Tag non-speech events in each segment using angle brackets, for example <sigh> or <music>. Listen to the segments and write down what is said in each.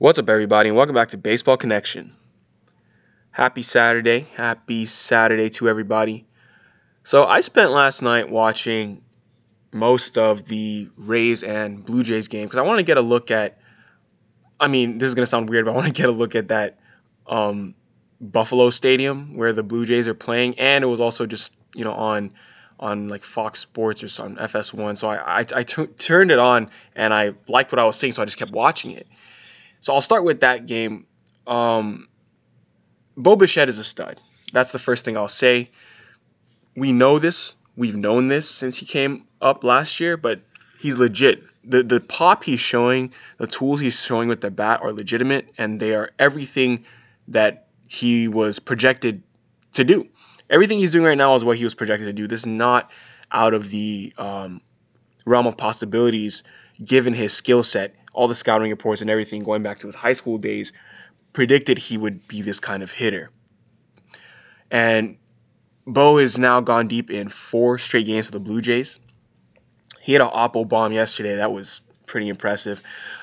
What's up, everybody, and welcome back to Baseball Connection. Happy Saturday. Happy Saturday to everybody. So, I spent last night watching most of the Rays and Blue Jays game because I want to get a look at. I mean, this is going to sound weird, but I want to <laughs> get a look at that um, Buffalo Stadium where the Blue Jays are playing, and it was also just you know on on like Fox Sports or some FS1. So I I, I t- turned it on and I liked what I was seeing, so I just kept watching it. So I'll start with that game. Um, Bo Bichette is a stud. That's the first thing I'll say. We know this. We've known this since he came up last year, but he's legit. The the pop he's showing, the tools he's showing with the bat are legitimate, and they are everything that he was projected to do. Everything he's doing right now is what he was projected to do. This is not out of the um, realm of possibilities given his skill set all the scouting reports and everything going back to his high school days predicted he would be this kind of hitter. And Bo has now gone deep in four straight games for the Blue Jays. He had an oppo bomb yesterday. That was pretty impressive.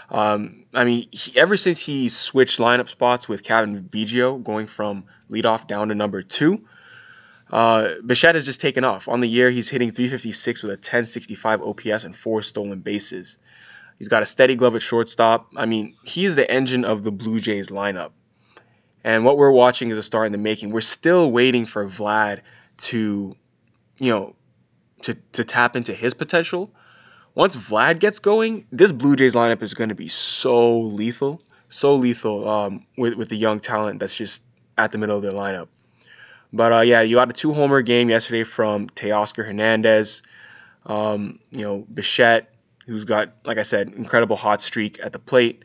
Um, I mean, he, ever since he switched lineup spots with Cavan Biggio, going from leadoff down to number two, uh, Bichette has just taken off. On the year, he's hitting 356 with a 1065 OPS and four stolen bases. He's got a steady glove at shortstop. I mean, he's the engine of the Blue Jays lineup. And what we're watching is a star in the making. We're still waiting for Vlad to, you know, to, to tap into his potential. Once Vlad gets going, this Blue Jays lineup is going to be so lethal, so lethal um, with, with the young talent that's just at the middle of their lineup. But uh, yeah, you had a two homer game yesterday from Teoscar Hernandez. Um, you know, Bichette who's got, like I said, incredible hot streak at the plate.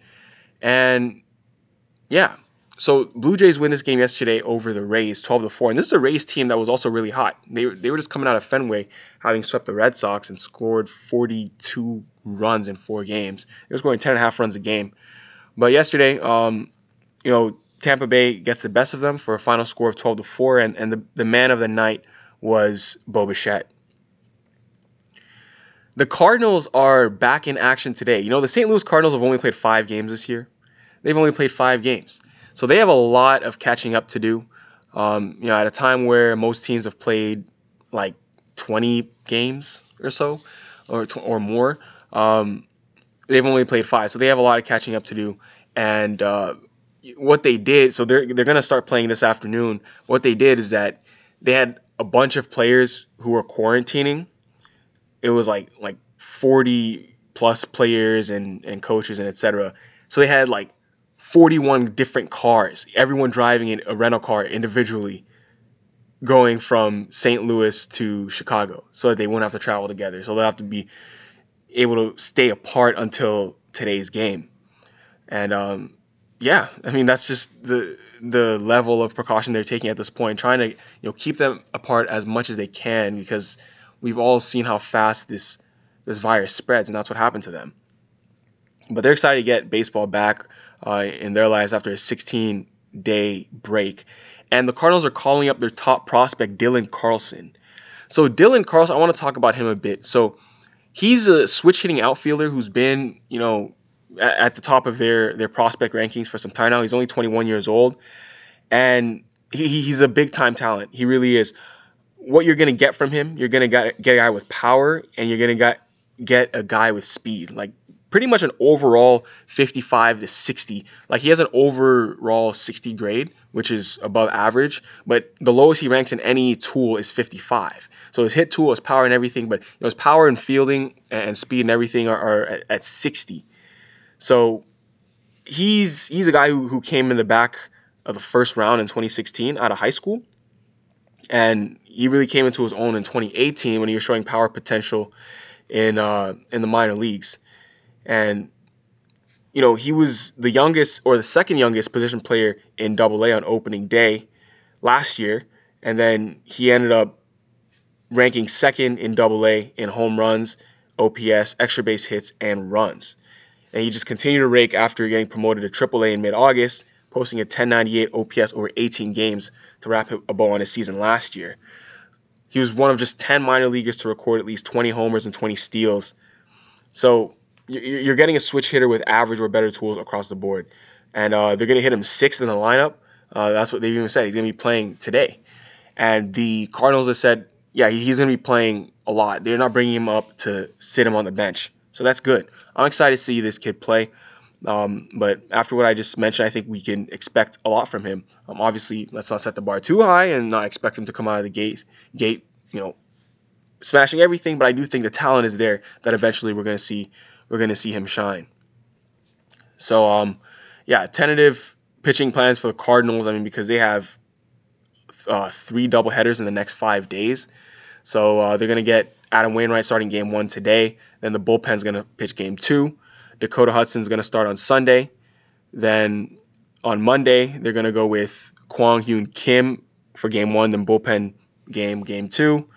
And yeah, so Blue Jays win this game yesterday over the Rays, 12 to 4. And this is a Rays team that was also really hot. They, they were just coming out of Fenway, having swept the Red Sox and scored 42 runs in four games. They were scoring 10 and a half runs a game. But yesterday, um, you know, Tampa Bay gets the best of them for a final score of 12 to 4. And, and the, the man of the night was Bo Bichette. The Cardinals are back in action today. You know, the St. Louis Cardinals have only played five games this year. They've only played five games. So they have a lot of catching up to do. Um, you know, at a time where most teams have played like 20 games or so, or, or more, um, they've only played five. So they have a lot of catching up to do. And uh, what they did, so they're, they're going to start playing this afternoon. What they did is that they had a bunch of players who were quarantining it was like like 40 plus players and and coaches and etc. So they had like 41 different cars, everyone driving in a rental car individually going from St. Louis to Chicago so that they won't have to travel together. So they'll have to be able to stay apart until today's game. And um, yeah, I mean that's just the the level of precaution they're taking at this point, trying to you know keep them apart as much as they can because we've all seen how fast this this virus spreads, and that's what happened to them. But they're excited to get baseball back uh, in their lives after a 16 day break. And the Cardinals are calling up their top prospect, Dylan Carlson. So, Dylan Carlson, I want to talk about him a bit. So, he's a switch hitting outfielder who's been, you know, at, the top of their, their prospect rankings for some time now. He's only 21 years old. And he, he's a big time talent. He really is what you're gonna get from him, you're gonna get, get a guy with power, and you're gonna get get a guy with speed. Like pretty much an overall 55 to 60. Like he has an overall 60 grade, which is above average, but the lowest he ranks in any tool is 55. So his hit tool, his power and everything, but you know, his power and fielding and speed and everything are, are at, at 60. So he's he's a guy who, who came in the back of the first round in 2016 out of high school. And he really came into his own in 2018 when he was showing power potential in uh, in the minor leagues. And you know, he was the youngest or the second youngest position player in Double A on opening day last year, and then he ended up ranking second in Double A in home runs, OPS, extra base hits, and runs. And he just continued to rake after getting promoted to Triple A in mid-August, posting a 1098 OPS over 18 games to wrap a bow on his season last year. He was one of just 10 minor leaguers to record at least 20 homers and 20 steals. So you're getting a switch hitter with average or better tools across the board. and uh, they're going to hit him sixth in the lineup. Uh, that's what they've even said. He's going to be playing today. And the Cardinals have said, yeah, he's going to be playing a lot. They're not bringing him up to sit him on the bench. So that's good. I'm excited to see this kid play. Um, but after what I just mentioned, I think we can expect a lot from him. Um, obviously, let's not set the bar too high and not expect him to come out of the gate, gate, you know, smashing everything. But I do think the talent is there that eventually we're going to see, we're going to see him shine. So, um, yeah, tentative pitching plans for the Cardinals. I mean, because they have uh, three doubleheaders in the next five days. So uh, they're going to get Adam Wainwright starting game one today. Then the bullpen's going to pitch game two. Dakota Hudson's going to start on Sunday. Then on Monday, they're going to go with Kwang Hyun Kim for game one, then bullpen game, game two.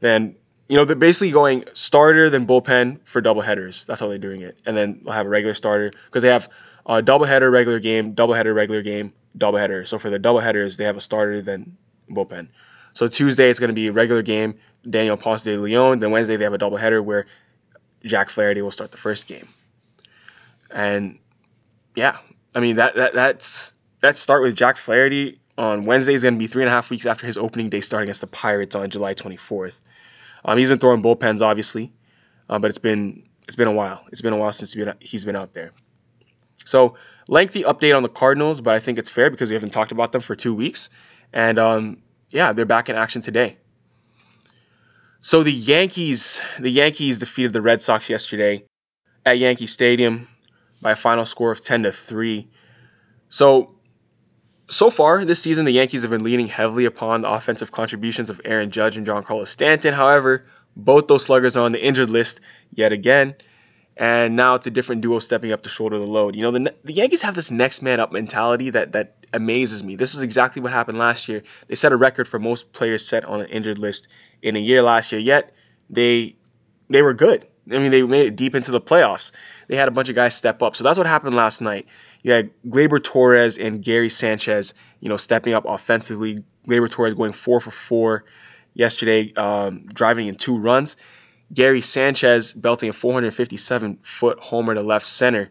Then, you know, they're basically going starter, then bullpen for double headers. That's how they're doing it. And then they'll have a regular starter because they have a double header, regular game, double header, regular game, double header. So for the double headers, they have a starter, then bullpen. So Tuesday, it's going to be a regular game, Daniel Ponce de Leon. Then Wednesday, they have a doubleheader where Jack Flaherty will start the first game. And yeah, I mean that that that's that start with Jack Flaherty on Wednesday is going to be three and a half weeks after his opening day start against the Pirates on July 24th. Um, he's been throwing bullpens, obviously, uh, but it's been it's been a while. It's been a while since he's been, he's been out there. So lengthy update on the Cardinals, but I think it's fair because we haven't talked about them for two weeks, and um, yeah, they're back in action today. So the Yankees, the Yankees defeated the Red Sox yesterday at Yankee Stadium by a final score of 10 to 3. So, so far this season, the Yankees have been leaning heavily upon the offensive contributions of Aaron Judge and Giancarlo Stanton. However, both those sluggers are on the injured list yet again. And now it's a different duo stepping up to shoulder the load. You know, the, the Yankees have this next man up mentality that, that amazes me. This is exactly what happened last year. They set a record for most players set on an injured list in a year last year, yet they they were good. I mean, they made it deep into the playoffs. They had a bunch of guys step up. So that's what happened last night. You had Gleyber Torres and Gary Sanchez, you know, stepping up offensively. Gleyber Torres going four for four yesterday, um, driving in two runs. Gary Sanchez belting a 457 foot homer to left center.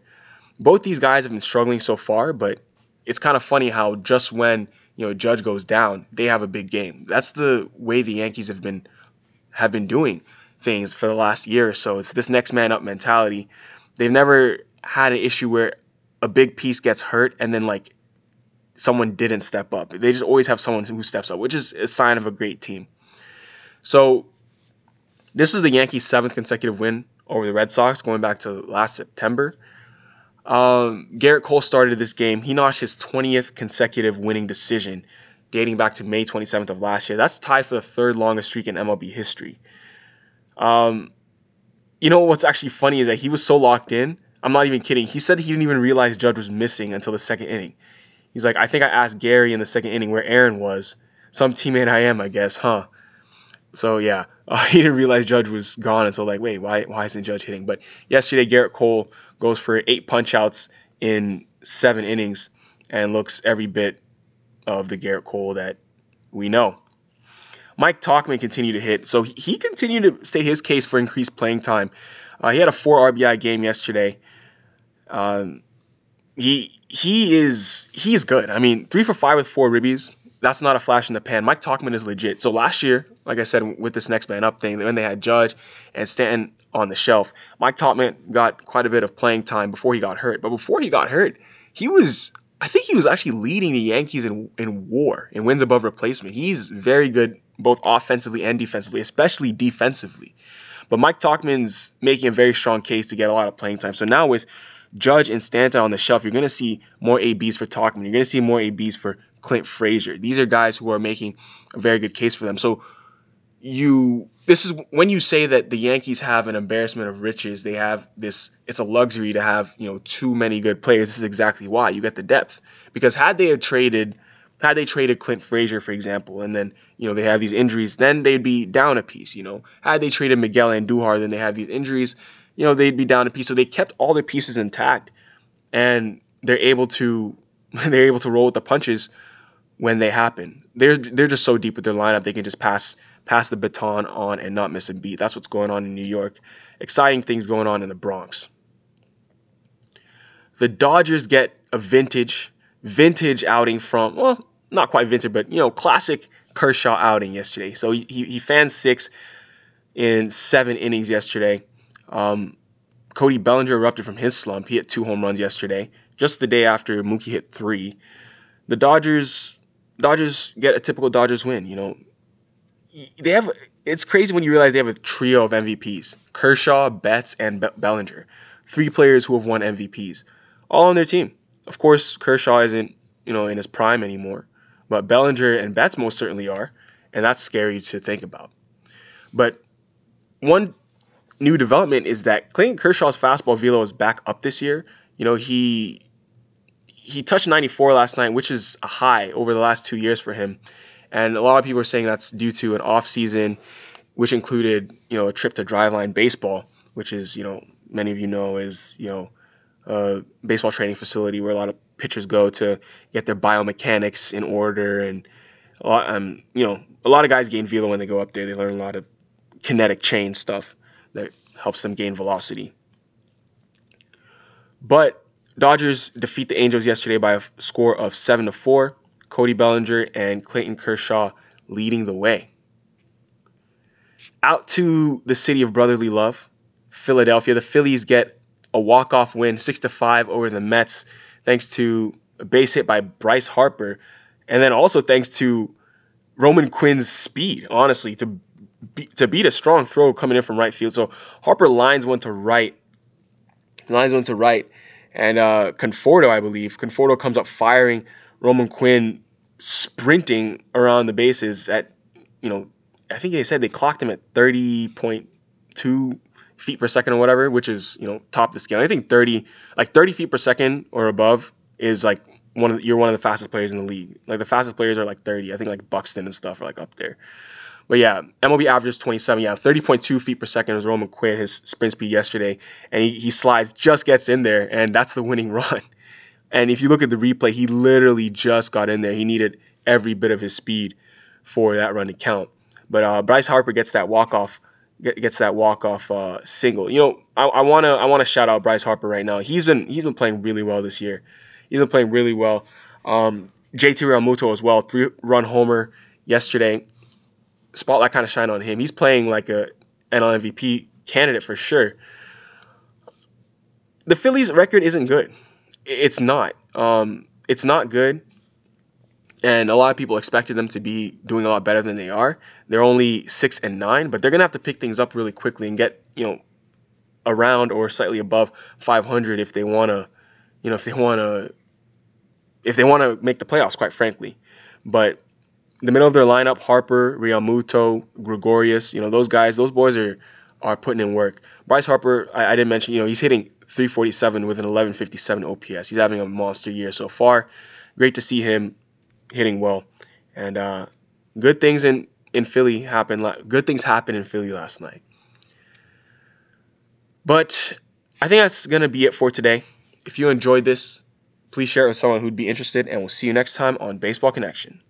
Both these guys have been struggling so far, but it's kind of funny how just when you know Judge goes down, they have a big game. That's the way the Yankees have been have been doing things for the last year or so. It's this next man up mentality. They've never had an issue where a big piece gets hurt and then like someone didn't step up. They just always have someone who steps up, which is a sign of a great team. So this is the Yankees' seventh consecutive win over the Red Sox, going back to last September. Um, Gerrit Cole started this game. He notched his 20th consecutive winning decision, dating back to May 27th of last year. That's tied for the third longest streak in MLB history. Um, you know what's actually funny is that he was so locked in. I'm not even kidding. He said he didn't even realize Judge was missing until the second inning. He's like, I think I asked Gary in the second inning where Aaron was. Some teammate I am, I guess, huh? So yeah, <laughs> uh, he didn't realize Judge was gone until like, wait, why why isn't Judge hitting? But yesterday, Gerrit Cole goes for eight punch outs in seven innings and looks every bit of the Gerrit Cole that we know. Mike Tauchman continued to hit, so he continued to state his case for increased playing time. Uh, he had a four RBI game yesterday. Um, he he is he is good. I mean, three for five with four ribbies. That's not a flash in the pan. Mike Tauchman is legit. So last year, like I said, with this next man up thing, when they had Judge and Stanton on the shelf, Mike Tauchman got quite a bit of playing time before he got hurt. But before he got hurt, he was I think he was actually leading the Yankees in in WAR in wins above replacement. He's very good both offensively and defensively, especially defensively. But Mike Tauchman's making a very strong case to get a lot of playing time. So now with Judge and Stanton on the shelf, you're going to see more ABs for Tauchman. You're going to see more ABs for Clint Frazier. These are guys who are making a very good case for them. So you this is when you say that the Yankees have an embarrassment of riches, they have this it's a luxury to have, you know, too many good players. This is exactly why. You get the depth. Because had they had traded had they traded Clint Frazier, for example, and then, you know, they have these injuries, then they'd be down a piece, you know. Had they traded Miguel Andujar, then they have these injuries, you know, they'd be down a piece. So they kept all their pieces intact and they're able to <laughs> they're able to roll with the punches when they happen. They're they're just so deep with their lineup they can just pass pass the baton on and not miss a beat. That's what's going on in New York. Exciting things going on in the Bronx. The Dodgers get a vintage, vintage outing from well, not quite vintage, but you know, classic Kershaw outing yesterday. So he he fanned six in seven innings yesterday. Um, Cody Bellinger erupted from his slump. He hit two home runs yesterday, just the day after Mookie hit three. The Dodgers, Dodgers get a typical Dodgers win. You know, they have. It's crazy when you realize they have a trio of MVPs: Kershaw, Betts, and Be- Bellinger. Three players who have won MVPs, all on their team. Of course, Kershaw isn't you know in his prime anymore, but Bellinger and Betts most certainly are, and that's scary to think about. But one new development is that Clayton Kershaw's fastball velo is back up this year. You know, he he touched 94 last night, which is a high over the last two years for him. And a lot of people are saying that's due to an off season, which included you know a trip to Driveline Baseball, which is you know many of you know is you know a baseball training facility where a lot of pitchers go to get their biomechanics in order and a lot, um, you know a lot of guys gain velo when they go up there. They learn a lot of kinetic chain stuff that helps them gain velocity. But Dodgers defeat the Angels yesterday by a score of 7 to 4. Cody Bellinger and Clayton Kershaw leading the way. Out to the city of brotherly love, Philadelphia. The Phillies get a walk-off win 6 to 5 over the Mets thanks to a base hit by Bryce Harper and then also thanks to Roman Quinn's speed, honestly, to be, to beat a strong throw coming in from right field. So Harper lines one to right, lines one to right, and uh, Conforto, I believe, Conforto comes up firing Roman Quinn, sprinting around the bases at, you know, I think they said they clocked him at thirty point two feet per second or whatever, which is you know top the scale. I think thirty, like thirty feet per second or above, is like one of the, you're one of the fastest players in the league. Like the fastest players are like thirty. I think like Buxton and stuff are like up there. But yeah, MLB average 27. Yeah, 30.2 feet per second was Roman Quinn, his sprint speed yesterday. And he, he slides, just gets in there, and that's the winning <laughs> run. And if you look at the replay, he literally just got in there. He needed every bit of his speed for that run to count. But uh, Bryce Harper gets that walk off, gets that walk off uh, single. You know, I, wanna I wanna shout out Bryce Harper right now. He's been he's been playing really well this year. He's been playing really well. Um, JT Realmuto as well, three run homer yesterday spotlight kind of shine on him. He's playing like a NL MVP candidate for sure. The Phillies' record isn't good. It's not. Um, it's not good. And a lot of people expected them to be doing a lot better than they are. They're only six and nine, but they're gonna have to pick things up really quickly and get you know around or slightly above 500 if they want to, you know, if they want to, if they want to make the playoffs. Quite frankly, but the middle of their lineup, Harper, Realmuto, Gregorius, you know, those guys, those boys are are putting in work. Bryce Harper, I, I didn't mention, you know, he's hitting 347 with an 1157 OPS. He's having a monster year so far. Great to see him hitting well. And uh, good things in, in Philly happened. Good things happened in Philly last night. But I think that's going to be it for today. If you enjoyed this, please share it with someone who'd be interested, and we'll see you next time on Baseball Connection.